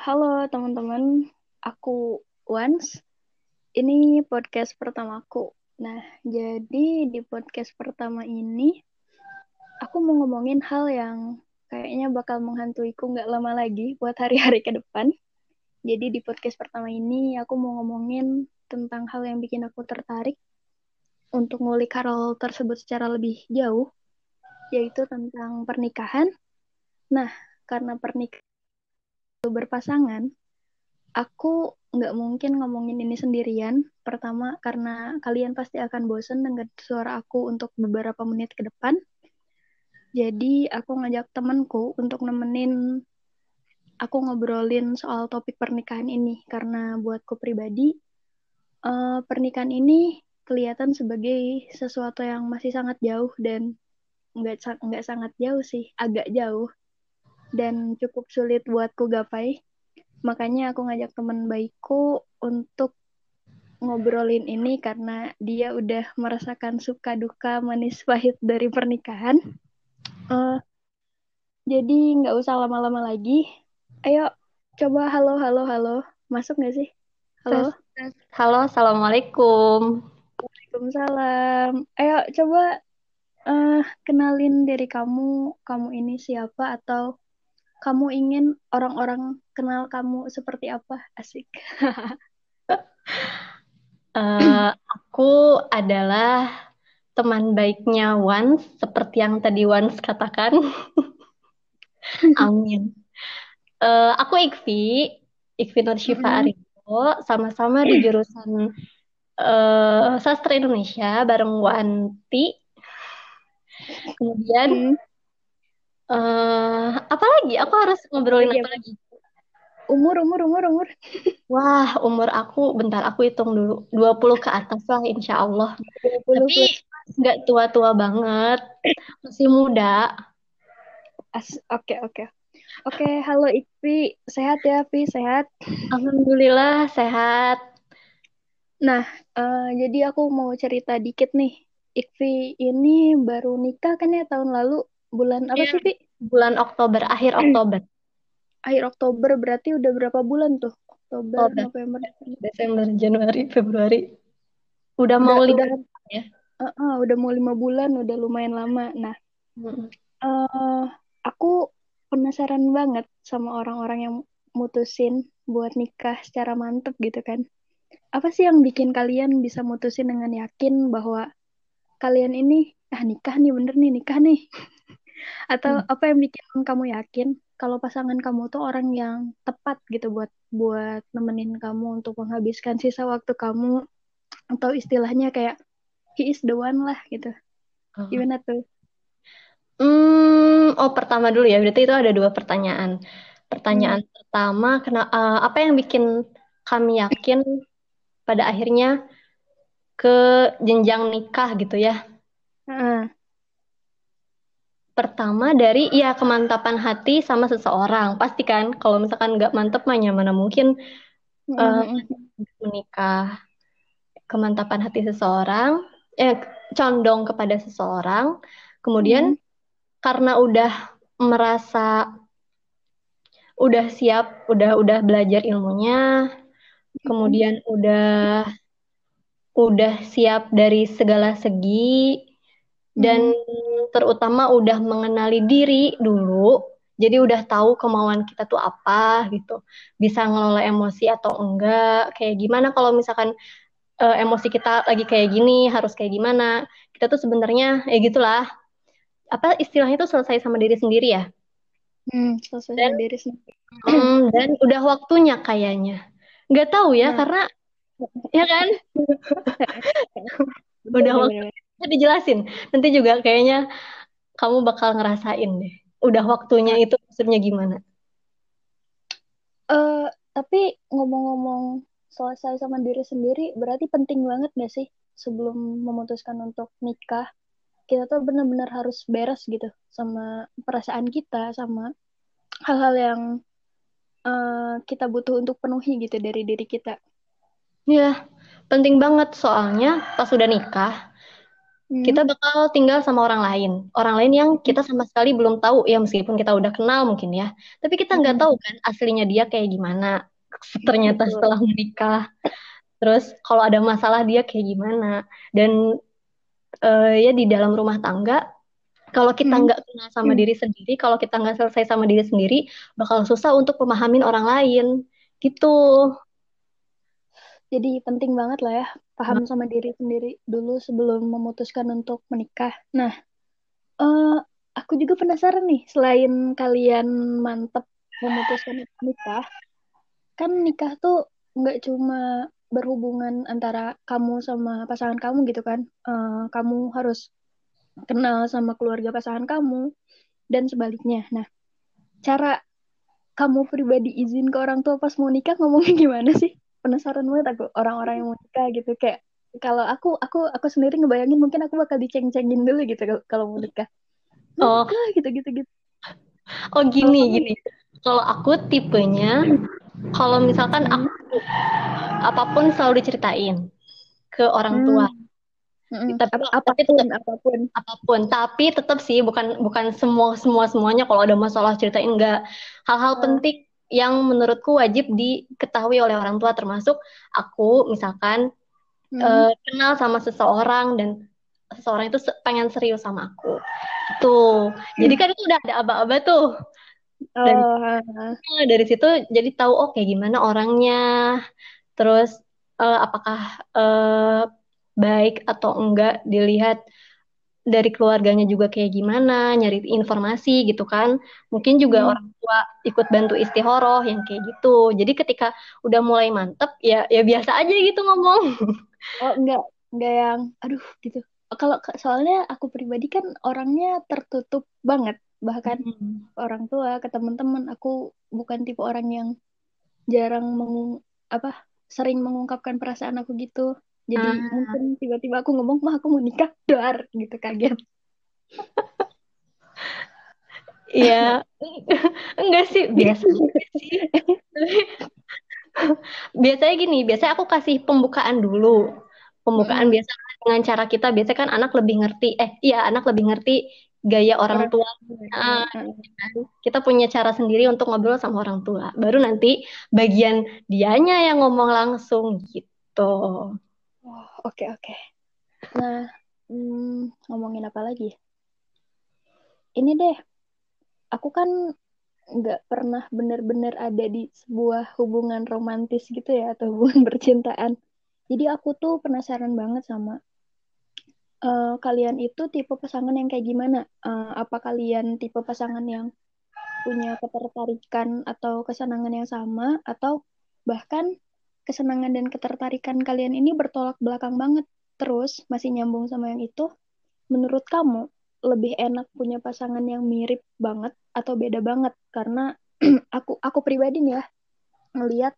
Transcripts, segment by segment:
halo teman-teman, aku Wans. Ini podcast pertamaku. Nah, jadi di podcast pertama ini, aku mau ngomongin hal yang kayaknya bakal menghantuiku nggak lama lagi buat hari-hari ke depan. Jadi di podcast pertama ini, aku mau ngomongin tentang hal yang bikin aku tertarik untuk ngulik hal tersebut secara lebih jauh, yaitu tentang pernikahan. Nah, karena pernikahan berpasangan, aku nggak mungkin ngomongin ini sendirian. Pertama, karena kalian pasti akan bosen dengan suara aku untuk beberapa menit ke depan. Jadi, aku ngajak temanku untuk nemenin aku ngobrolin soal topik pernikahan ini. Karena buatku pribadi, uh, pernikahan ini kelihatan sebagai sesuatu yang masih sangat jauh dan nggak nggak sangat jauh sih, agak jauh dan cukup sulit buatku gapai. Makanya aku ngajak teman baikku untuk ngobrolin ini karena dia udah merasakan suka duka manis pahit dari pernikahan. Uh, jadi nggak usah lama-lama lagi. Ayo coba halo halo halo masuk nggak sih? Halo. Halo, assalamualaikum. Waalaikumsalam. Ayo coba uh, kenalin diri kamu. Kamu ini siapa atau kamu ingin orang-orang kenal kamu seperti apa? Asik. uh, aku adalah teman baiknya Wans, seperti yang tadi Wans katakan. Amin. Uh, aku Ikvi, Ikvi Nur Syifa Arifo, sama-sama di jurusan uh, Sastra Indonesia bareng Wanti. Kemudian hmm. Uh, apa lagi? Aku harus ngobrolin iya. apa lagi? Umur, umur, umur, umur. Wah, umur aku, bentar aku hitung dulu. 20 ke atas lah, insya Allah. 20 Tapi nggak tua-tua banget. Masih muda. Oke, oke. Okay, Oke, okay, halo Ikvi. Sehat ya, Vi? Sehat? Alhamdulillah, sehat. Nah, uh, jadi aku mau cerita dikit nih. Ikvi ini baru nikah kan ya tahun lalu bulan apa iya. sih, Pi? Bulan Oktober, akhir Oktober. Akhir Oktober berarti udah berapa bulan tuh? Oktober, oh, November, Desember, Januari, Februari. Udah, udah mau lima ya? Uh, uh, udah mau lima bulan, udah lumayan lama. Nah, hmm. uh, aku penasaran banget sama orang-orang yang mutusin buat nikah secara mantep gitu kan. Apa sih yang bikin kalian bisa mutusin dengan yakin bahwa kalian ini ah nikah nih bener nih nikah nih atau hmm. apa yang bikin kamu yakin kalau pasangan kamu tuh orang yang tepat gitu buat buat nemenin kamu untuk menghabiskan sisa waktu kamu? Atau istilahnya kayak he is the one lah gitu. Oh. gimana tuh? Hmm oh pertama dulu ya. Berarti itu ada dua pertanyaan. Pertanyaan hmm. pertama kena uh, apa yang bikin kami yakin pada akhirnya ke jenjang nikah gitu ya? Hmm pertama dari ya kemantapan hati sama seseorang. Pasti kan kalau misalkan nggak mantep mah mana mungkin uh, menikah. Kemantapan hati seseorang eh condong kepada seseorang. Kemudian mm. karena udah merasa udah siap udah udah belajar ilmunya kemudian udah udah siap dari segala segi dan hmm. terutama udah mengenali diri dulu jadi udah tahu kemauan kita tuh apa gitu. Bisa ngelola emosi atau enggak kayak gimana. Kalau misalkan uh, emosi kita lagi kayak gini harus kayak gimana kita tuh sebenarnya ya gitulah. Apa istilahnya tuh selesai sama diri sendiri ya? Hmm, selesai dan, sama diri sendiri. Mm, dan udah waktunya kayaknya. Nggak tahu ya nah. karena ya kan? Udah waktu dijelasin. Nanti juga kayaknya kamu bakal ngerasain deh. Udah waktunya itu maksudnya gimana? Uh, tapi ngomong-ngomong selesai sama diri sendiri, berarti penting banget gak sih sebelum memutuskan untuk nikah? Kita tuh benar-benar harus beres gitu sama perasaan kita, sama hal-hal yang uh, kita butuh untuk penuhi gitu dari diri kita. Ya, penting banget soalnya pas udah nikah, hmm. kita bakal tinggal sama orang lain. Orang lain yang kita sama sekali belum tahu ya meskipun kita udah kenal mungkin ya. Tapi kita nggak hmm. tahu kan aslinya dia kayak gimana. Ternyata Betul. setelah menikah. Terus kalau ada masalah dia kayak gimana. Dan uh, ya di dalam rumah tangga kalau kita hmm. nggak hmm. kenal sama hmm. diri sendiri, kalau kita nggak selesai sama diri sendiri, bakal susah untuk memahamin orang lain, gitu. Jadi penting banget lah ya paham sama diri sendiri dulu sebelum memutuskan untuk menikah. Nah, uh, aku juga penasaran nih, selain kalian mantep memutuskan untuk menikah, kan nikah tuh nggak cuma berhubungan antara kamu sama pasangan kamu gitu kan. Uh, kamu harus kenal sama keluarga pasangan kamu dan sebaliknya. Nah, cara kamu pribadi izin ke orang tua pas mau nikah ngomongnya gimana sih? Penasaran banget aku orang-orang yang mau nikah gitu. Kayak kalau aku aku aku sendiri ngebayangin mungkin aku bakal diceng-cengin dulu gitu kalau mau nikah. Oh. Gitu gitu gitu. Oh gini oh, gini. Kalau aku tipenya kalau misalkan hmm. aku apa pun selalu diceritain ke orang tua. Hmm. Mm, tapi, apa pun, tapi tetap, apa pun apa pun. Tapi tetap sih bukan bukan semua semua semuanya. Kalau ada masalah ceritain enggak hal-hal hmm. penting yang menurutku wajib diketahui oleh orang tua termasuk aku misalkan hmm. uh, kenal sama seseorang dan seseorang itu pengen serius sama aku itu hmm. jadi kan itu udah ada aba-aba tuh dan oh. dari situ jadi tahu oh kayak gimana orangnya terus uh, apakah uh, baik atau enggak dilihat dari keluarganya juga kayak gimana, nyari informasi gitu kan. Mungkin juga hmm. orang tua ikut bantu istihoroh yang kayak gitu. Jadi ketika udah mulai mantep ya ya biasa aja gitu ngomong. Oh enggak, enggak yang aduh gitu. Kalau soalnya aku pribadi kan orangnya tertutup banget. Bahkan hmm. orang tua ke teman-teman aku bukan tipe orang yang jarang mengung apa sering mengungkapkan perasaan aku gitu jadi ah. mungkin tiba-tiba aku ngomong mah aku mau nikah dar gitu kaget Iya, enggak sih biasa sih. biasanya gini, biasanya aku kasih pembukaan dulu. Pembukaan hmm. biasa dengan cara kita, biasanya kan anak lebih ngerti. Eh, iya anak lebih ngerti gaya orang tua. Nah, kita punya cara sendiri untuk ngobrol sama orang tua. Baru nanti bagian dianya yang ngomong langsung gitu. Oke okay, oke. Okay. Nah, hmm, ngomongin apa lagi? Ini deh, aku kan nggak pernah benar-benar ada di sebuah hubungan romantis gitu ya atau hubungan percintaan. Jadi aku tuh penasaran banget sama uh, kalian itu tipe pasangan yang kayak gimana? Uh, apa kalian tipe pasangan yang punya ketertarikan atau kesenangan yang sama atau bahkan kesenangan dan ketertarikan kalian ini bertolak belakang banget. Terus masih nyambung sama yang itu, menurut kamu lebih enak punya pasangan yang mirip banget atau beda banget? Karena aku aku pribadi nih ya ngelihat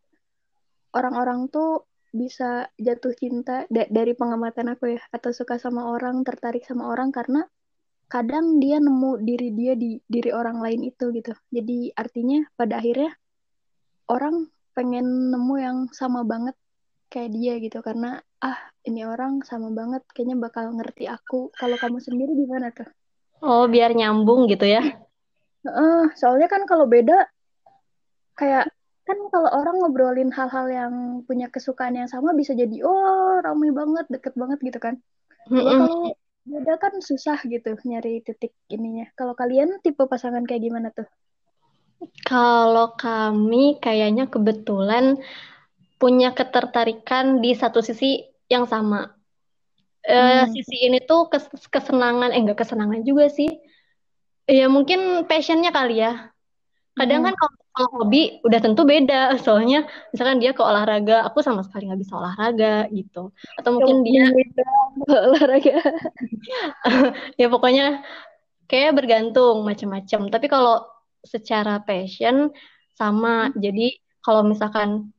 orang-orang tuh bisa jatuh cinta da dari pengamatan aku ya atau suka sama orang tertarik sama orang karena kadang dia nemu diri dia di diri orang lain itu gitu jadi artinya pada akhirnya orang pengen nemu yang sama banget kayak dia gitu. Karena ah ini orang sama banget kayaknya bakal ngerti aku. Kalau kamu sendiri gimana tuh? Oh biar nyambung gitu ya? Uh, soalnya kan kalau beda kayak kan kalau orang ngobrolin hal-hal yang punya kesukaan yang sama bisa jadi oh ramai banget deket banget gitu kan. Kalau beda kan susah gitu nyari titik ininya. Kalau kalian tipe pasangan kayak gimana tuh kalau kami kayaknya kebetulan punya ketertarikan di satu sisi yang sama. Uh, sisi ini tuh kes kesenangan, eh enggak kesenangan juga sih. Ya mungkin passionnya kali ya. Kadang hmm. kan kalau, kalau hobi udah tentu beda. Soalnya misalkan dia ke olahraga, aku sama sekali nggak bisa olahraga gitu. Atau mungkin dia olahraga. ya pokoknya kayak bergantung macam-macam. Tapi kalau secara passion sama. Hmm. Jadi kalau misalkan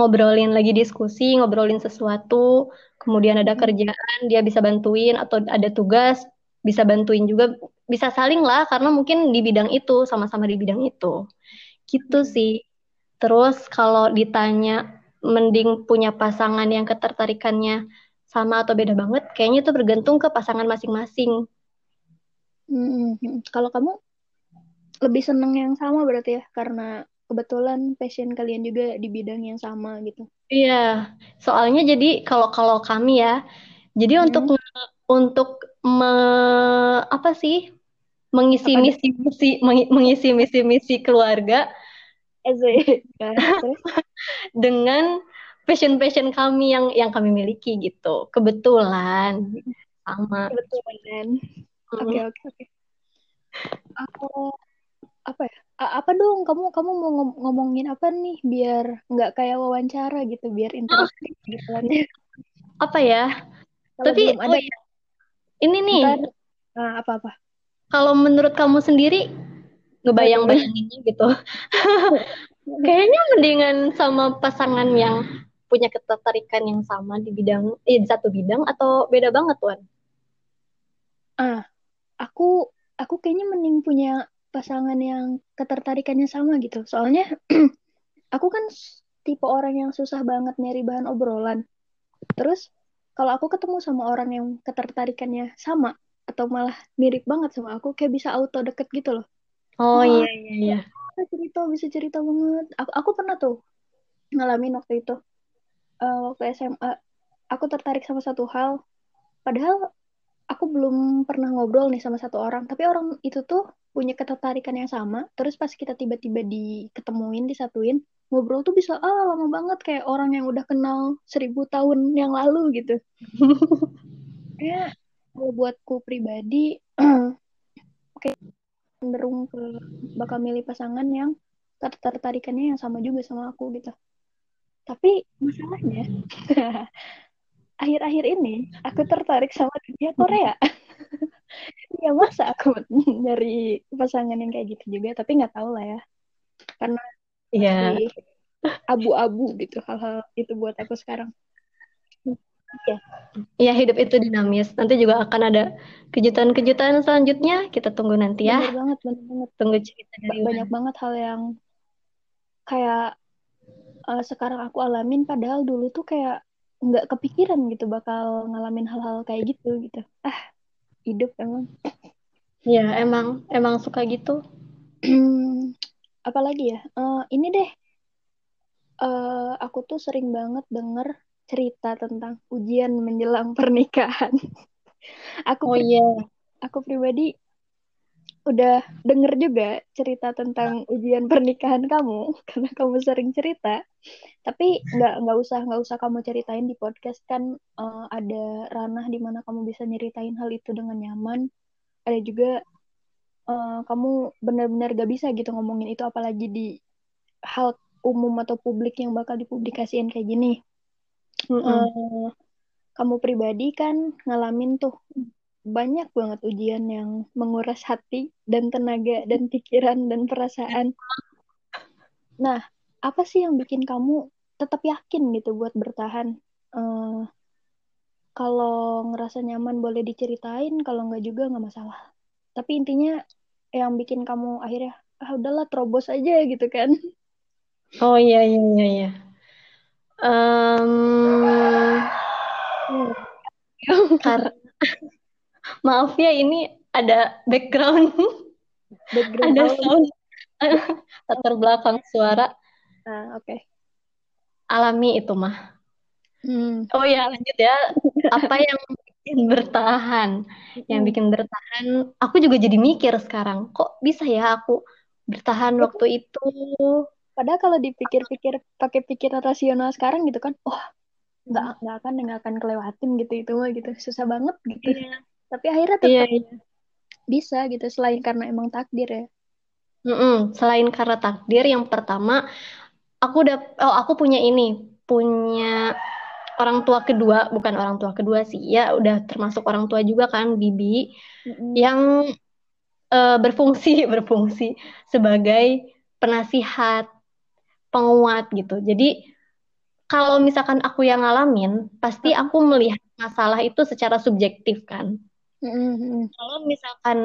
ngobrolin lagi diskusi, ngobrolin sesuatu, kemudian ada hmm. kerjaan, dia bisa bantuin atau ada tugas, bisa bantuin juga, bisa saling lah karena mungkin di bidang itu sama-sama di bidang itu. Gitu hmm. sih. Terus kalau ditanya mending punya pasangan yang ketertarikannya sama atau beda banget, kayaknya itu bergantung ke pasangan masing-masing. Hmm, kalau kamu lebih seneng yang sama berarti ya, karena kebetulan passion kalian juga di bidang yang sama gitu. Iya, soalnya jadi kalau kalau kami ya, jadi hmm. untuk untuk me, apa sih? Mengisi misi misi mengisi misi misi keluarga dengan passion passion kami yang yang kami miliki gitu. Kebetulan. Sama. Kebetulan. Oke oke oke. Aku apa ya apa dong kamu kamu mau ngomongin apa nih biar nggak kayak wawancara gitu biar interaktif oh. gitu kan apa ya Kalau tapi ada oh, ya. ini nih nah, apa apa kalau menurut kamu sendiri ngebayang-bayanginnya gitu. Kayaknya mendingan sama pasangan yang punya ketertarikan yang sama di bidang eh, di satu bidang atau beda banget tuan? Ah, aku aku kayaknya mending punya pasangan yang ketertarikannya sama gitu. Soalnya aku kan tipe orang yang susah banget nyari bahan obrolan. Terus kalau aku ketemu sama orang yang ketertarikannya sama, atau malah mirip banget sama aku kayak bisa auto deket gitu loh. Oh iya iya iya. bisa cerita bisa cerita banget. Aku aku pernah tuh ngalamin waktu itu uh, waktu SMA aku tertarik sama satu hal. Padahal aku belum pernah ngobrol nih sama satu orang. Tapi orang itu tuh punya ketertarikan yang sama. Terus pas kita tiba-tiba diketemuin disatuin ngobrol tuh bisa ah lama banget kayak orang yang udah kenal seribu tahun yang lalu gitu. Kayak kalau buatku pribadi oke cenderung ke bakal milih pasangan yang tertarikannya yang sama juga sama aku gitu. Tapi masalahnya akhir-akhir ini aku tertarik sama dunia Korea ya masa aku nyari pasangan yang kayak gitu juga tapi nggak tahu lah ya karena yeah. abu-abu gitu hal-hal itu buat aku sekarang Iya. Iya hidup itu dinamis. Nanti juga akan ada kejutan-kejutan selanjutnya. Kita tunggu nanti ya. Benar banget, benar banget. Tunggu cerita dari banyak mana. banget hal yang kayak uh, sekarang aku alamin. Padahal dulu tuh kayak nggak kepikiran gitu bakal ngalamin hal-hal kayak gitu gitu. Ah hidup emang. Iya emang emang suka gitu. Apalagi ya. Uh, ini deh. Uh, aku tuh sering banget denger cerita tentang ujian menjelang pernikahan. aku oh iya. Aku pribadi udah denger juga cerita tentang ujian pernikahan kamu karena kamu sering cerita. Tapi nggak nggak usah nggak usah kamu ceritain di podcast kan uh, ada ranah di mana kamu bisa nyeritain hal itu dengan nyaman. Ada juga uh, kamu benar-benar gak bisa gitu ngomongin itu apalagi di hal umum atau publik yang bakal dipublikasikan kayak gini mm -hmm. uh, kamu pribadi kan ngalamin tuh banyak banget ujian yang menguras hati dan tenaga dan pikiran dan perasaan. Nah, apa sih yang bikin kamu tetap yakin gitu buat bertahan? Uh, kalau ngerasa nyaman boleh diceritain, kalau nggak juga nggak masalah. Tapi intinya yang bikin kamu akhirnya ah udahlah terobos aja gitu kan? Oh iya iya iya. iya. Um, karena maaf ya ini ada background, background ada sound latar belakang suara. Ah, oke. Okay. Alami itu mah. Hmm. Oh ya lanjut ya. Apa yang bikin bertahan? Yang bikin bertahan, aku juga jadi mikir sekarang. Kok bisa ya aku bertahan waktu itu? Padahal kalau dipikir-pikir pakai pikiran rasional sekarang gitu kan, wah oh, nggak nggak akan nggak akan kelewatin gitu itu mah gitu susah banget gitu. Iya. Tapi akhirnya tetap iya, iya. bisa gitu selain karena emang takdir ya. Mm-mm. Selain karena takdir, yang pertama aku udah oh aku punya ini punya orang tua kedua bukan orang tua kedua sih ya udah termasuk orang tua juga kan bibi mm-hmm. yang uh, berfungsi berfungsi sebagai penasihat penguat gitu. Jadi kalau misalkan aku yang ngalamin, pasti aku melihat masalah itu secara subjektif kan. Mm-hmm. Kalau misalkan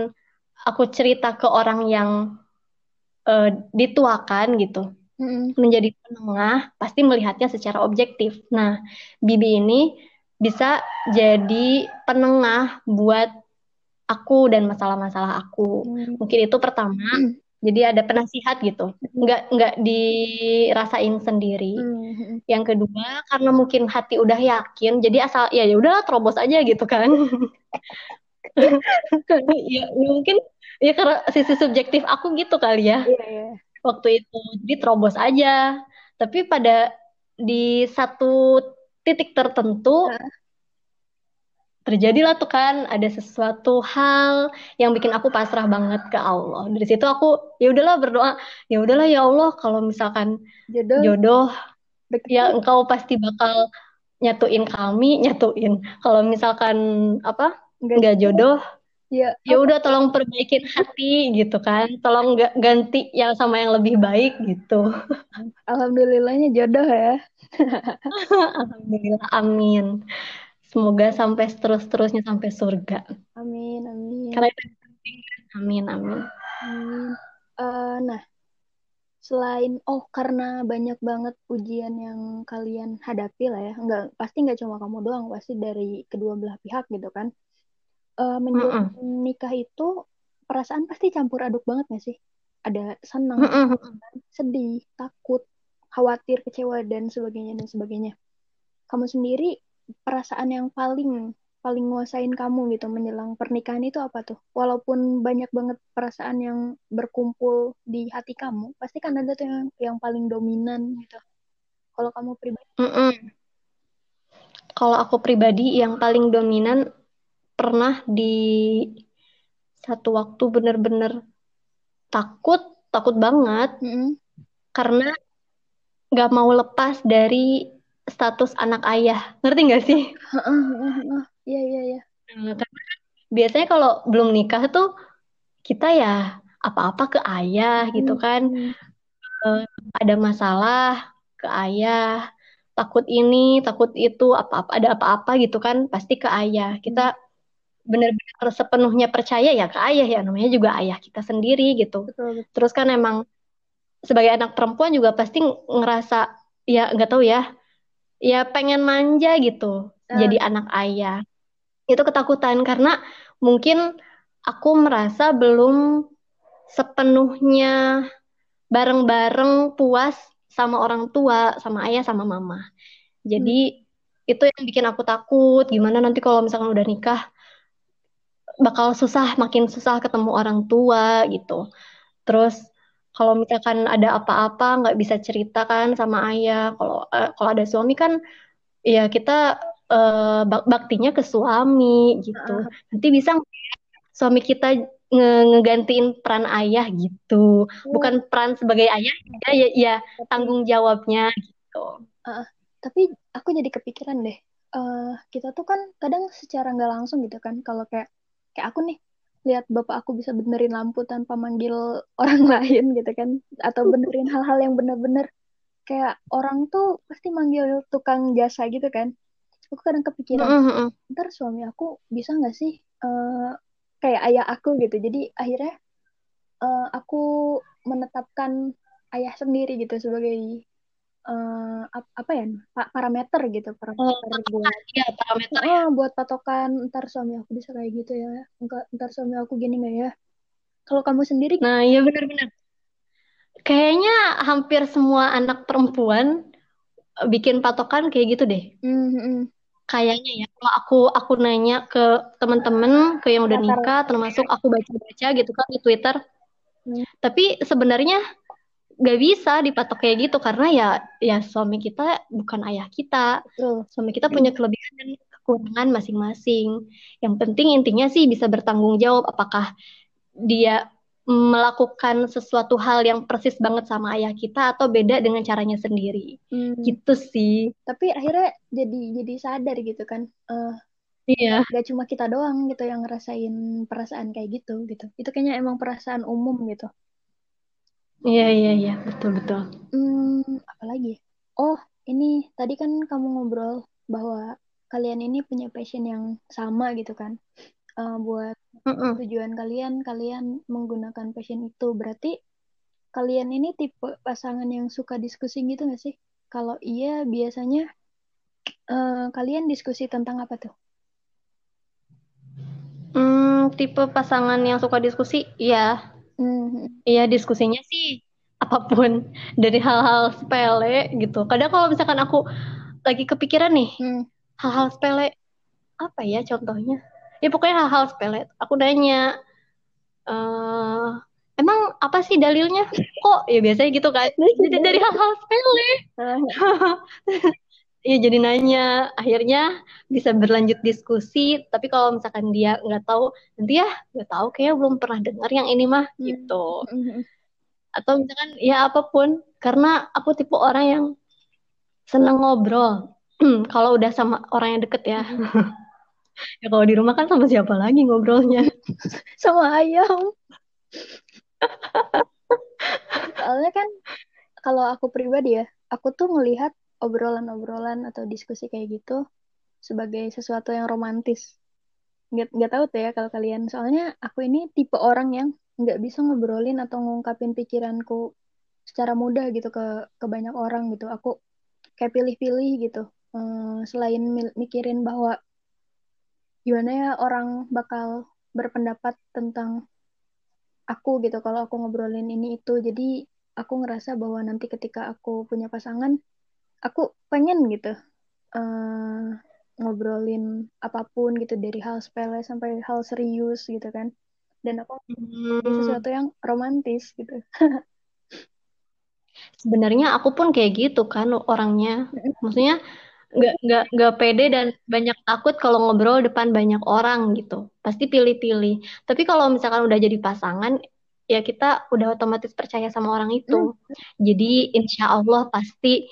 aku cerita ke orang yang uh, dituakan gitu, mm-hmm. menjadi penengah, pasti melihatnya secara objektif. Nah, Bibi ini bisa jadi penengah buat aku dan masalah-masalah aku. Hmm. Mungkin itu pertama. Hmm. Jadi ada penasihat gitu, hmm. nggak nggak dirasain sendiri. Hmm. Yang kedua karena mungkin hati udah yakin, jadi asal ya ya udah terobos aja gitu kan. ya, ya mungkin ya karena sisi subjektif aku gitu kali ya. Yeah, yeah. Waktu itu jadi terobos aja. Tapi pada di satu titik tertentu uh terjadilah tuh kan ada sesuatu hal yang bikin aku pasrah banget ke Allah. Dari situ aku ya udahlah berdoa, ya udahlah ya Allah kalau misalkan jodoh, jodoh ya engkau pasti bakal nyatuin kami, nyatuin. Kalau misalkan apa nggak jodoh, ya ya udah tolong perbaikin hati gitu kan. Tolong nggak ganti yang sama yang lebih baik gitu. Alhamdulillahnya jodoh ya. Alhamdulillah, amin. Semoga sampai terus-terusnya sampai surga. Amin, amin. Karena itu penting. Amin, amin. Amin. Uh, nah, selain oh karena banyak banget ujian yang kalian hadapi lah ya, nggak pasti nggak cuma kamu doang, pasti dari kedua belah pihak gitu kan. Uh, menjalin mm -mm. nikah itu perasaan pasti campur aduk banget gak sih? Ada senang, mm -mm. sedih, takut, khawatir, kecewa dan sebagainya dan sebagainya. Kamu sendiri perasaan yang paling paling nguasain kamu gitu menjelang pernikahan itu apa tuh? Walaupun banyak banget perasaan yang berkumpul di hati kamu, pasti kan ada tuh yang yang paling dominan gitu. Kalau kamu pribadi? Mm -mm. Kalau aku pribadi yang paling dominan pernah di satu waktu bener-bener takut, takut banget mm -hmm. karena nggak mau lepas dari status anak ayah. Ngerti nggak sih? Iya, iya, iya. Nah, biasanya kalau belum nikah tuh kita ya apa-apa ke ayah gitu hmm. kan. Uh, ada masalah ke ayah, takut ini, takut itu, apa-apa ada apa-apa gitu kan pasti ke ayah. Kita. Benar-benar sepenuhnya percaya ya ke ayah ya namanya juga ayah kita sendiri gitu. Betul, betul. Terus kan emang sebagai anak perempuan juga pasti ngerasa ya nggak tahu ya ya pengen manja gitu uh. jadi anak ayah itu ketakutan karena mungkin aku merasa belum sepenuhnya bareng-bareng puas sama orang tua sama ayah sama mama jadi hmm. itu yang bikin aku takut gimana nanti kalau misalkan udah nikah bakal susah makin susah ketemu orang tua gitu. Terus kalau misalkan ada apa-apa nggak bisa cerita kan sama ayah. Kalau uh, kalau ada suami kan ya kita uh, baktinya ke suami gitu. Uh. nanti bisa suami kita nge ngegantiin peran ayah gitu. Uh. bukan peran sebagai ayah ya ya, ya tanggung jawabnya gitu. Uh, tapi aku jadi kepikiran deh. Uh, kita tuh kan kadang secara nggak langsung gitu kan kalau kayak kayak aku nih lihat bapak aku bisa benerin lampu tanpa manggil orang lain gitu kan. Atau benerin hal-hal yang bener-bener. Kayak orang tuh pasti manggil tukang jasa gitu kan. Aku kadang kepikiran mm -hmm. ntar suami aku bisa nggak sih uh, kayak ayah aku gitu? Jadi akhirnya uh, aku menetapkan ayah sendiri gitu sebagai uh, apa ya parameter gitu parameter oh, buat ya, parameter uh, ya. buat patokan ntar suami aku bisa kayak gitu ya enggak ntar suami aku gini nggak ya kalau kamu sendiri nah iya benar-benar kayaknya hampir semua anak perempuan eh, bikin patokan kayak gitu deh mm-hmm. kayaknya ya kalau aku aku nanya ke teman-teman ke yang udah nikah termasuk aku baca-baca gitu kan di Twitter hmm. tapi sebenarnya gak bisa dipatok kayak gitu karena ya ya suami kita bukan ayah kita Betul. suami kita punya kelebihan dan kekurangan masing-masing yang penting intinya sih bisa bertanggung jawab apakah dia melakukan sesuatu hal yang persis banget sama ayah kita atau beda dengan caranya sendiri hmm. gitu sih tapi akhirnya jadi jadi sadar gitu kan uh, Iya. Gak cuma kita doang gitu yang ngerasain perasaan kayak gitu gitu. Itu kayaknya emang perasaan umum gitu. Iya iya iya betul betul. Hmm, apalagi? Oh ini tadi kan kamu ngobrol bahwa kalian ini punya passion yang sama gitu kan? Uh, buat Mm-mm. tujuan kalian, kalian menggunakan passion itu berarti kalian ini tipe pasangan yang suka diskusi gitu gak sih? Kalau iya biasanya Uh, kalian diskusi tentang apa tuh? Hmm, tipe pasangan yang suka diskusi, ya. Mm-hmm. Iya, diskusinya sih apa pun dari hal-hal sepele gitu. Kadang kalau misalkan aku lagi kepikiran nih, mm. hal-hal sepele apa ya contohnya? Ya pokoknya hal-hal sepele. Aku nanya, uh, emang apa sih dalilnya? Kok ya biasanya gitu kan? Jadi dari hal-hal sepele. Iya jadi nanya, akhirnya bisa berlanjut diskusi. Tapi kalau misalkan dia nggak tahu, nanti ya nggak tahu, kayak belum pernah dengar yang ini mah hmm. gitu. Hmm. Atau misalkan ya apa pun, karena aku tipe orang yang seneng ngobrol. kalau udah sama orang yang deket ya. Hmm. ya kalau di rumah kan sama siapa lagi ngobrolnya? sama ayam. Soalnya kan kalau aku pribadi ya, aku tuh ngelihat obrolan-obrolan atau diskusi kayak gitu sebagai sesuatu yang romantis. Nggak, nggak tahu tuh ya kalau kalian. Soalnya aku ini tipe orang yang nggak bisa ngobrolin atau ngungkapin pikiranku secara mudah gitu ke ke banyak orang gitu. Aku kayak pilih-pilih gitu. Hmm, selain mikirin bahwa gimana ya orang bakal berpendapat tentang aku gitu kalau aku ngobrolin ini itu. Jadi aku ngerasa bahwa nanti ketika aku punya pasangan aku pengen gitu uh, ngobrolin apa pun gitu dari hal sepele sampai hal serius gitu kan. Dan aku hmm. sesuatu yang romantis gitu. Sebenarnya aku pun kayak gitu kan orangnya. Maksudnya nggak nggak nggak pede dan banyak takut kalau ngobrol depan banyak orang gitu. Pasti pilih-pilih. Tapi kalau misalkan udah jadi pasangan ya kita udah otomatis percaya sama orang itu. Hmm. jadi insya Allah pasti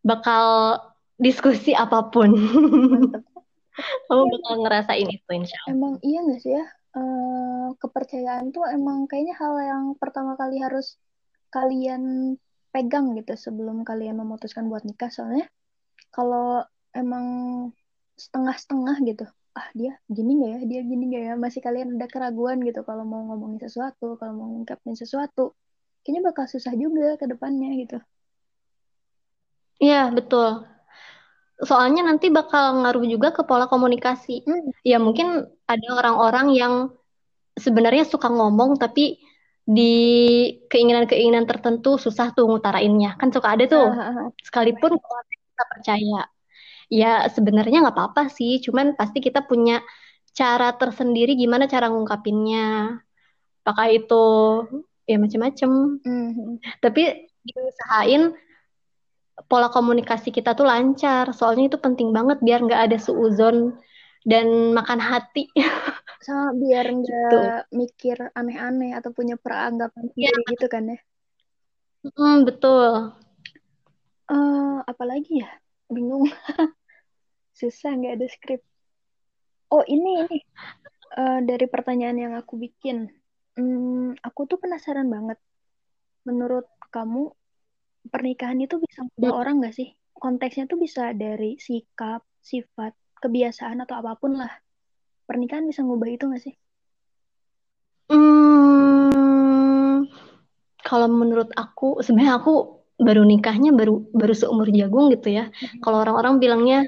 bakal diskusi apa pun. Kamu bakal ngerasain itu insya Allah. Emang iya gak sih ya? Uh, kepercayaan tuh emang kayaknya hal yang pertama kali harus kalian pegang gitu sebelum kalian memutuskan buat nikah. Soalnya kalau emang setengah-setengah gitu, ah dia gini gak ya, dia gini gak ya, masih kalian ada keraguan gitu kalau mau ngomongin sesuatu, kalau mau ngungkapin sesuatu, kayaknya bakal susah juga ke depannya gitu. Iya, betul. Soalnya nanti bakal ngaruh juga ke pola komunikasi. Hmm. Ya mungkin ada orang-orang yang sebenarnya suka ngomong tapi di keinginan-keinginan tertentu susah tuh ngutarainnya. Kan suka ada tuh. Sekalipun kita percaya. Ya sebenarnya nggak apa-apa sih, cuman pasti kita punya cara tersendiri gimana cara ngungkapinnya. Apakah itu ya macam-macam. Hmm. Tapi diusahain pola komunikasi kita tuh lancar. Soalnya itu penting banget biar nggak ada suuzon dan makan hati. Sama biar nggak gitu. mikir aneh-aneh atau punya peranggapan ya. gitu kan ya. Hmm, betul. Uh, apalagi ya? Bingung. Susah nggak ada skrip. Oh ini ini uh, dari pertanyaan yang aku bikin. Hmm, aku tuh penasaran banget. Menurut kamu pernikahan itu bisa hmm. orang gak sih? Konteksnya tuh bisa dari sikap, sifat, kebiasaan atau apa pun lah. Pernikahan bisa ngubah itu gak sih? Hmm, kalau menurut aku, sebenarnya aku baru nikahnya baru baru seumur jagung gitu ya. Hmm. Kalau orang-orang bilangnya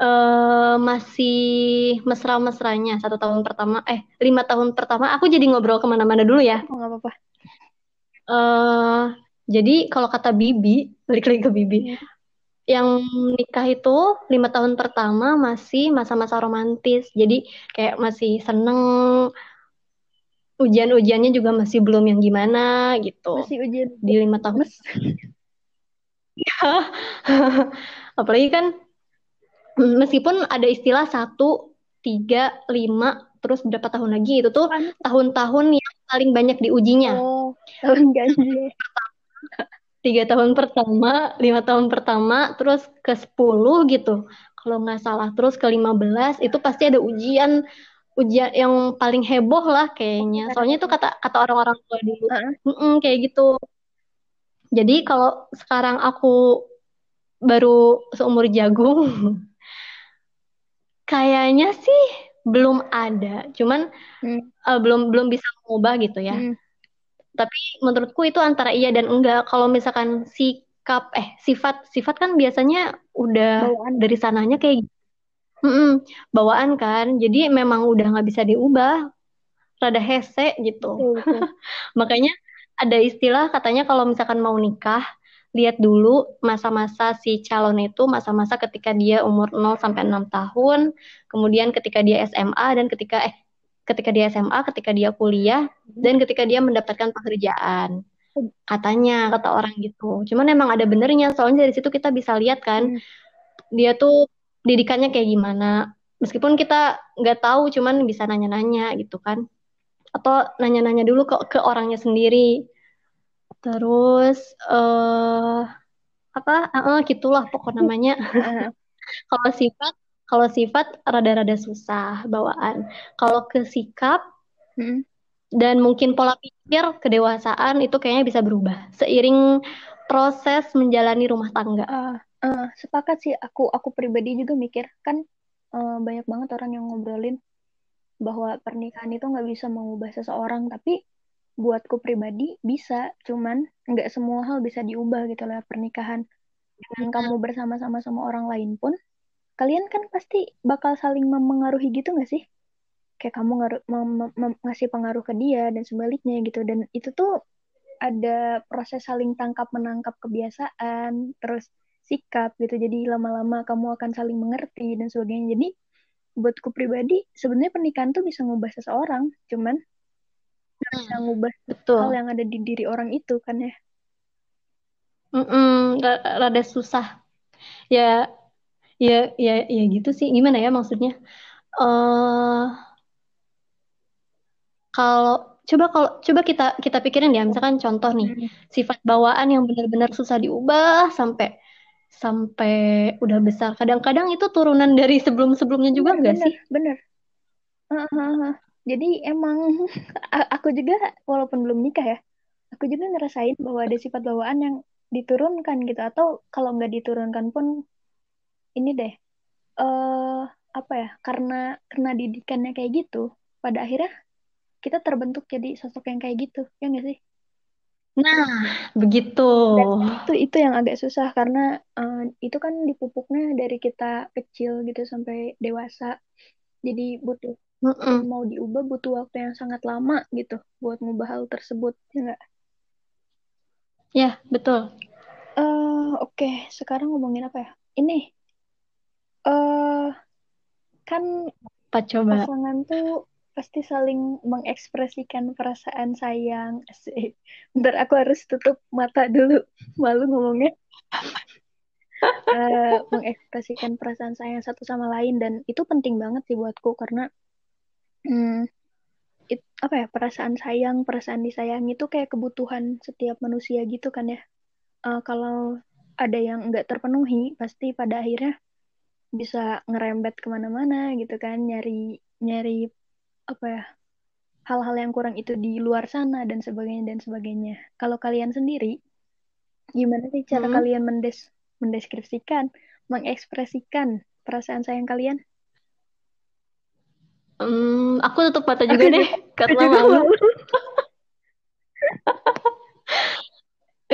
uh, masih mesra-mesranya satu tahun pertama, eh lima tahun pertama, aku jadi ngobrol ke mana-mana dulu ya. Oh, apa-apa. Uh, jadi kalau kata Bibi, balik lagi ke Bibi, hmm. yang nikah itu lima tahun pertama masih masa-masa romantis. Jadi kayak masih seneng, ujian-ujiannya juga masih belum yang gimana gitu. Masih ujian di lima tahun. ya, apalagi kan meskipun ada istilah satu, tiga, lima, terus berapa tahun lagi itu tuh tahun-tahun yang paling banyak diujinya. Oh, tahun ganjil tiga tahun pertama, lima tahun pertama, terus ke sepuluh gitu. Kalau nggak salah, terus ke lima belas itu pasti ada ujian ujian yang paling heboh lah kayaknya. Soalnya itu kata kata orang-orang tua dulu. Uh -uh. kayak gitu. Jadi kalau sekarang aku baru seumur jagung, kayaknya sih belum ada. Cuman hmm. uh, belum belum bisa mengubah gitu ya. Hmm tapi menurutku itu antara iya dan enggak. Kalau misalkan si sikap eh sifat sifat kan biasanya udah bawaan. dari sananya kayak mm bawaan kan. Jadi memang udah nggak bisa diubah. Rada hese gitu. Makanya ada istilah katanya kalau misalkan mau nikah lihat dulu masa-masa si calon itu masa-masa ketika dia umur 0 sampai 6 tahun, kemudian ketika dia SMA dan ketika eh ketika dia SMA, ketika dia kuliah dan ketika dia mendapatkan pekerjaan. Katanya kata orang gitu. Cuman emang ada benernya soalnya dari situ kita bisa lihat kan hmm. dia tuh didikannya kayak gimana. Meskipun kita nggak tahu cuman bisa nanya-nanya gitu kan. Atau nanya-nanya dulu ke ke orangnya sendiri Terus uh, apa? Uh, gitulah pokok namanya. kalau sifat, kalau sifat rada-rada susah bawaan. Kalau ke sikap hmm. dan mungkin pola pikir kedewasaan itu kayaknya bisa berubah seiring proses menjalani rumah tangga. Uh, uh, sepakat sih aku aku pribadi juga mikir kan uh, banyak banget orang yang ngobrolin bahwa pernikahan itu nggak bisa mengubah seseorang tapi buatku pribadi bisa cuman nggak semua hal bisa diubah gitu lah pernikahan dengan kamu bersama-sama sama orang lain pun kalian kan pasti bakal saling memengaruhi gitu nggak sih? Kayak kamu ngaruh ngasih pengaruh ke dia dan sebaliknya gitu. Dan itu tuh ada proses saling tangkap menangkap kebiasaan terus sikap gitu. Jadi lama-lama kamu akan saling mengerti dan sebagainya. Jadi buatku pribadi sebenarnya pernikahan tuh bisa ngubah seseorang cuman nggak bisa hmm, ngubah Betul. hal yang ada di diri orang itu kan ya. Mm-mm, rada susah. Ya ya ya ya gitu sih. Gimana ya maksudnya? Uh, kalau coba kalau coba kita kita pikirin ya. Misalkan contoh nih hmm. sifat bawaan yang benar-benar susah diubah sampai sampai udah besar. Kadang-kadang itu turunan dari sebelum-sebelumnya juga enggak sih? bener uh, uh, uh jadi emang aku juga walaupun belum nikah ya aku juga ngerasain bahwa ada sifat bawaan yang diturunkan gitu. Atau kalau nggak diturunkan pun ini deh uh, apa ya karena karena didikannya kayak gitu pada akhirnya kita terbentuk jadi sosok yang kayak gitu ya nggak sih Nah, begitu. Dan itu itu yang agak susah karena uh, itu kan dipupuknya dari kita kecil gitu sampai dewasa. Jadi butuh Mm-mm. mau diubah butuh waktu yang sangat lama gitu buat ngubah hal tersebut ya nggak ya betul uh, oke okay. sekarang ngomongin apa ya ini uh, kan apa coba? pasangan tuh pasti saling mengekspresikan perasaan sayang. Sih bentar aku harus tutup mata dulu. Malu ngomongnya. Uh, mengekspresikan perasaan sayang satu sama lain. Dan itu penting banget sih buatku. Karena hmm, it, apa ya perasaan sayang perasaan disayang itu kayak kebutuhan setiap manusia gitu kan ya. Uh, kalau ada yang nggak terpenuhi pasti pada akhirnya bisa ngerembet ke mana-mana gitu kan nyari nyari apa ya hal-hal yang kurang itu di luar sana dan sebagainya dan sebagainya kalau kalian sendiri gimana sih cara hmm. kalian mendes mendeskripsikan mengekspresikan perasaan sayang kalian Hmm, aku tutup mata juga deh karena malu.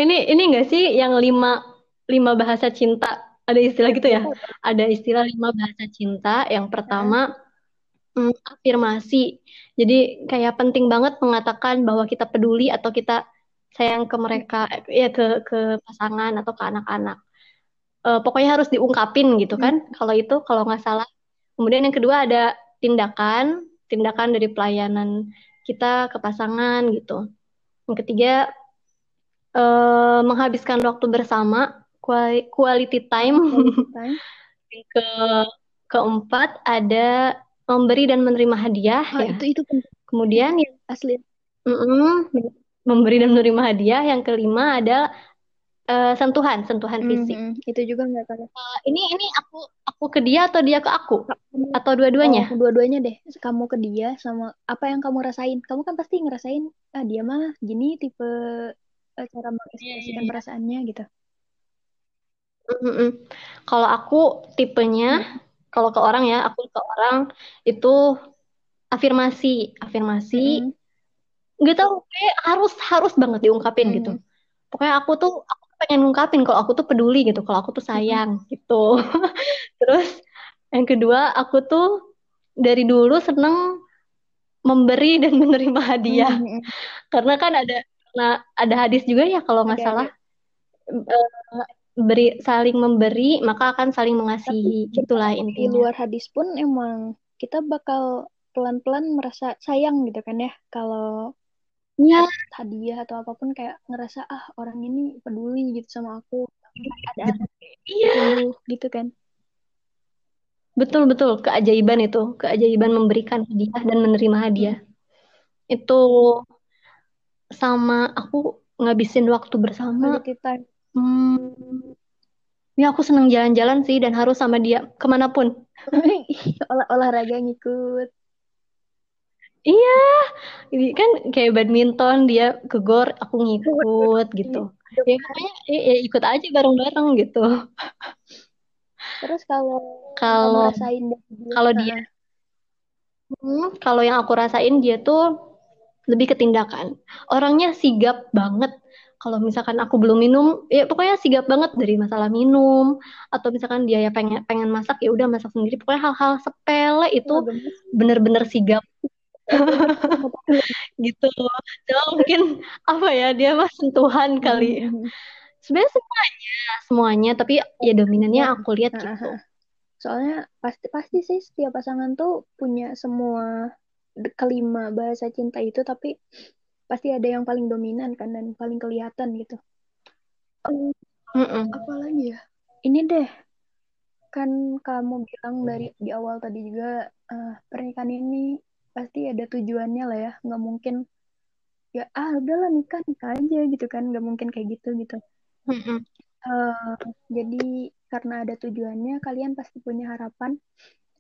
ini ini enggak sih yang lima lima bahasa cinta ada istilah gitu ya? Ada istilah lima bahasa cinta. Yang pertama hmm, afirmasi. Jadi kayak penting banget mengatakan bahwa kita peduli atau kita sayang ke mereka, ya ke ke pasangan atau ke anak-anak. Uh, pokoknya harus diungkapin gitu kan? Hmm. Kalau itu kalau nggak salah. Kemudian yang kedua ada tindakan tindakan dari pelayanan kita ke pasangan gitu. Yang ketiga uh, menghabiskan waktu bersama quality time. time. ke keempat ada memberi dan menerima hadiah oh, ya. Itu itu Kemudian yang asli mm -mm, memberi dan menerima hadiah. Yang kelima ada uh, sentuhan, sentuhan fisik. Mm -hmm. Itu juga nggak kalah. Uh, ini ini aku aku ke dia atau dia ke aku atau dua-duanya? Oh, dua-duanya deh. Kamu ke dia sama apa yang kamu rasain. Kamu kan pasti ngerasain ah dia mah gini tipe uh, cara mengekspresikan yeah, yeah, yeah. perasaannya gitu. -hmm. Kalau aku tipenya, mm. kalau ke orang ya, aku ke orang itu afirmasi, afirmasi. Mm. Gak tau, kayak harus harus banget diungkapin mm. gitu. Pokoknya aku tuh aku pengen ngungkapin kalau aku tuh peduli gitu, kalau aku tuh sayang gitu. Terus yang kedua, aku tuh dari dulu seneng memberi dan menerima hadiah. Mm -hmm. Karena kan ada nah ada hadis juga ya kalau nggak salah uh, beri saling memberi maka akan saling mengasihi. Tapi, Itulah intinya. Di luar hadis pun emang kita bakal pelan-pelan merasa sayang gitu kan ya kalau ya. hadiah atau apa pun kayak ngerasa ah orang ini peduli gitu sama aku. Ada iya. gitu kan. Betul betul. Keajaiban itu. Keajaiban memberikan hadiah dan menerima hadiah. Itu sama aku ngabisin waktu bersama hmm, ya aku seneng jalan-jalan sih dan harus sama dia ke mana pun Olah olahraga ngikut Iya, ini kan kayak badminton dia ke gor, aku ngikut gitu. Ya pokoknya ya, ya ikut aja bareng-bareng gitu. Terus kalau kalau rasain kalau dia hmm, kalau yang aku rasain dia tuh lebih ke tindakan. Orangnya sigap banget. Kalau misalkan aku belum minum, ya pokoknya sigap banget dari masalah minum. Atau misalkan dia ya pengen pengen masak ya udah masak sendiri. Pokoknya hal-hal sepele itu bener-bener sigap. Gitu. So mungkin apa ya dia mah sentuhan kali. Hmm. sebenarnya semuanya semuanya. Tapi ya dominannya iya. aku lihat gitu. Soalnya pasti pasti sih setiap pasangan tuh punya semua kelima bahasa cinta itu. Tapi pasti ada yang paling dominan kan dan paling kelihatan gitu. Um, mm -mm. apalagi ya? Ini deh. Kan kamu bilang dari di awal tadi juga uh, pernikahan ini pasti ada tujuannya lah ya. Nggak mungkin ya ah udahlah nikah nikah aja gitu kan. Nggak mungkin kayak gitu gitu. Uh, jadi karena ada tujuannya kalian pasti punya harapan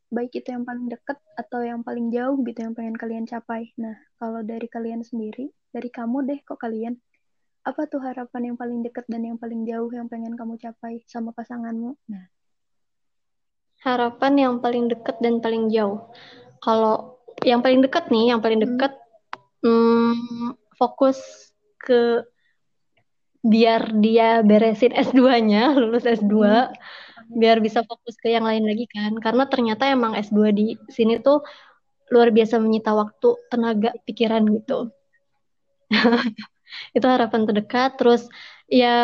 baik itu yang paling dekat atau yang paling jauh gitu yang pengen kalian capai. Nah kalau dari kalian sendiri dari kamu deh kok kalian apa tuh harapan yang paling dekat dan yang paling jauh yang pengen kamu capai sama pasanganmu? Nah. Harapan yang paling dekat dan paling jauh. Kalau yang paling dekat nih, yang paling dekat hmm. hmm, fokus ke biar dia beresin S2-nya, lulus S2, hmm. biar bisa fokus ke yang lain lagi kan. Karena ternyata emang S2 di sini tuh luar biasa menyita waktu, tenaga, pikiran gitu. itu harapan terdekat. Terus ya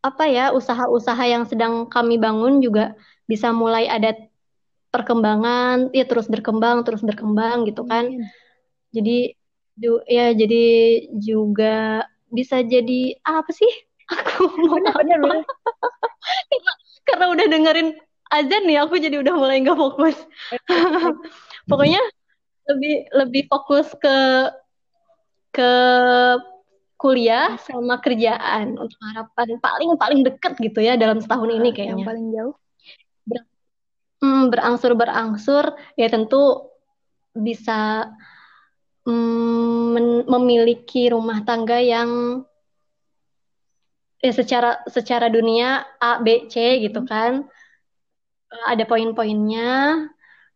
apa ya usaha-usaha yang sedang kami bangun juga bisa mulai ada perkembangan ya terus berkembang terus berkembang gitu kan hmm. jadi ju ya jadi juga bisa jadi apa sih aku mau bener, bener, bener. karena, udah dengerin azan nih aku jadi udah mulai nggak fokus pokoknya lebih lebih fokus ke ke kuliah sama kerjaan untuk harapan paling paling deket gitu ya dalam setahun ini kayaknya. Yang paling jauh? Hmm, berangsur-berangsur ya tentu bisa mm, memiliki rumah tangga yang ya secara secara dunia A B C gitu hmm. kan. Ada poin-poinnya.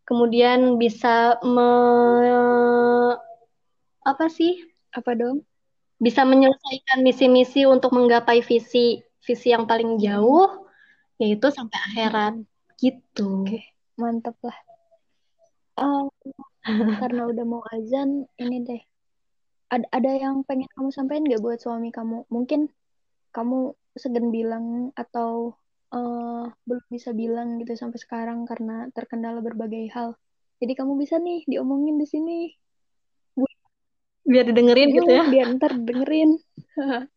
Kemudian bisa me, apa sih? Apa dong? Bisa menyelesaikan misi-misi untuk menggapai visi visi yang paling jauh yaitu sampai akhirat. Gitu. Oke mantep lah. Um, karena udah mau azan ini deh. Ada ada yang pengen kamu sampaikan nggak buat suami kamu? Mungkin kamu segan bilang atau uh, belum bisa bilang gitu sampai sekarang karena terkendala berbagai hal. Jadi kamu bisa nih diomongin di sini. Biar didengerin gitu ya. biar ntar dengerin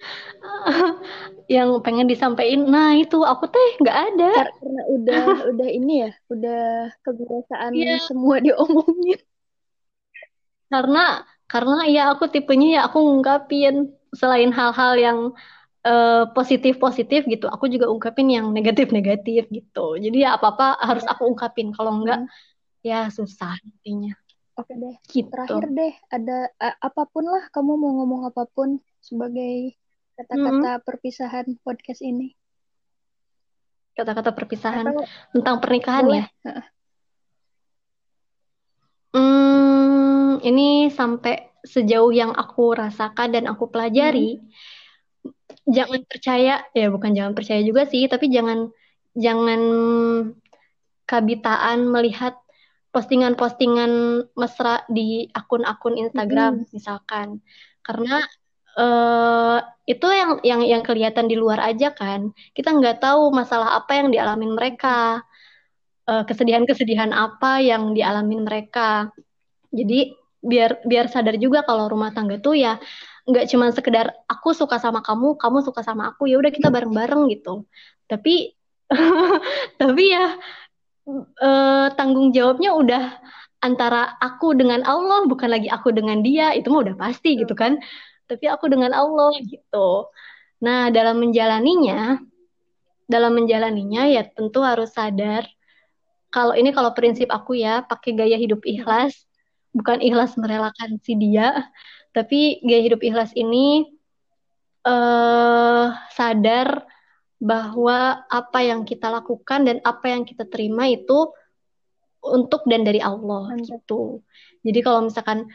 yang pengen disampaikan nah itu aku teh nggak ada karena udah udah ini ya udah kebiasaan yeah. semua diomongin karena karena ya aku tipenya ya aku ngungkapin selain hal-hal yang uh, eh, positif positif gitu aku juga ungkapin yang negatif negatif gitu jadi ya apa apa harus aku ungkapin kalau enggak hmm. ya susah intinya oke deh gitu. terakhir deh ada uh, apa pun lah kamu mau ngomong apa pun sebagai kata-kata hmm. perpisahan podcast ini? Kata-kata perpisahan Atau, tentang pernikahan boleh. ya? Hmm, ini sampai sejauh yang aku rasakan dan aku pelajari, hmm. jangan percaya ya bukan jangan percaya juga sih, tapi jangan jangan kabitaan melihat postingan-postingan mesra di akun-akun Instagram hmm. misalkan, karena uh, itu yang yang yang kelihatan di luar aja kan, kita nggak tahu masalah apa yang dialami mereka, uh, kesedihan-kesedihan apa yang dialami mereka. Jadi biar biar sadar juga kalau rumah tangga tuh ya nggak cuma sekedar aku suka sama kamu, kamu suka sama aku, ya udah kita bareng-bareng gitu. Tapi tapi ya eh, tanggung jawabnya udah antara aku dengan Allah, bukan lagi aku dengan dia, itu mah udah pasti gitu kan. Tapi aku dengan Allah gitu. Nah, dalam menjalaninya, dalam menjalaninya ya tentu harus sadar kalau ini kalau prinsip aku ya, pakai gaya hidup ikhlas bukan ikhlas merelakan si dia, tapi gaya hidup ikhlas ini uh, sadar bahwa apa yang kita lakukan dan apa yang kita terima itu untuk dan dari Allah gitu. Jadi kalau misalkan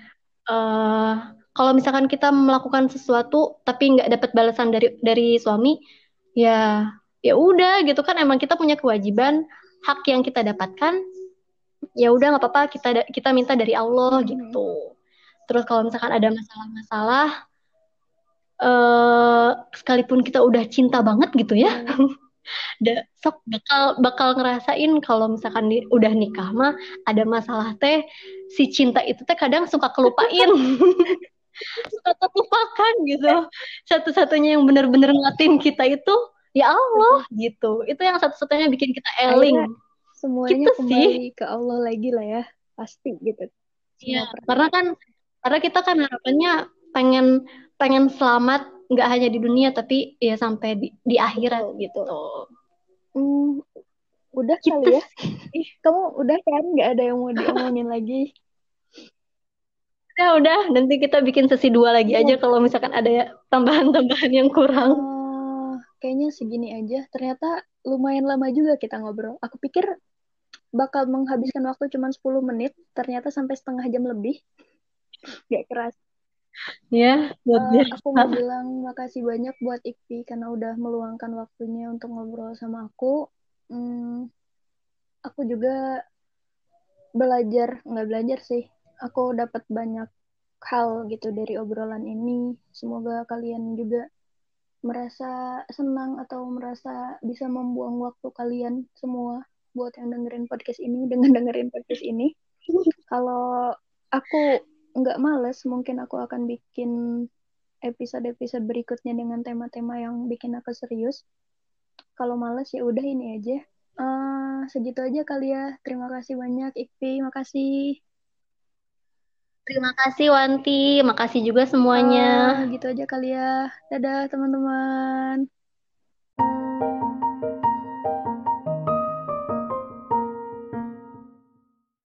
uh, kalau misalkan kita melakukan sesuatu tapi nggak dapat balasan dari dari suami, ya ya udah gitu kan emang kita punya kewajiban hak yang kita dapatkan ya udah nggak apa-apa kita kita minta dari Allah hmm. gitu terus kalau misalkan ada masalah-masalah uh, sekalipun kita udah cinta banget gitu ya hmm. da, sok bakal bakal ngerasain kalau misalkan di, udah nikah mah ada masalah teh si cinta itu teh kadang suka kelupain suka terlupakan gitu. Satu-satunya yang benar-benar ngatin kita itu ya Allah gitu. Itu yang satu-satunya bikin kita eling semuanya gitu kembali sih. ke Allah lagi lah ya. Pasti gitu. Iya karena kan karena kita kan harapannya pengen pengen selamat nggak hanya di dunia tapi ya sampai di, di akhirat gitu. hmm, udah gitu kali ya. Ih, kamu udah kan? Nggak ada yang mau diomongin lagi ya udah nanti kita bikin sesi dua lagi aja kalau misalkan ada tambahan-tambahan yang kurang uh, kayaknya segini aja ternyata lumayan lama juga kita ngobrol aku pikir bakal menghabiskan waktu cuma 10 menit, ternyata sampai setengah jam lebih. Gak keras. Ya, uh, aku mau bilang makasih banyak buat Ikpi karena udah meluangkan waktunya untuk ngobrol sama aku. Hmm, aku juga belajar, nggak belajar sih. Aku dapat banyak hal gitu dari obrolan ini. Semoga kalian juga merasa senang atau merasa bisa membuang waktu kalian semua buat yang dengerin podcast ini dengan dengerin podcast ini. Kalau aku nggak males, mungkin aku akan bikin episode-episode berikutnya dengan tema-tema yang bikin aku serius. Kalau males ya udah ini aja. Uh, segitu aja kali ya. Terima kasih banyak Ikpi, makasih. Terima kasih Wanti, makasih juga semuanya. Uh, gitu aja kali ya. Dadah teman-teman.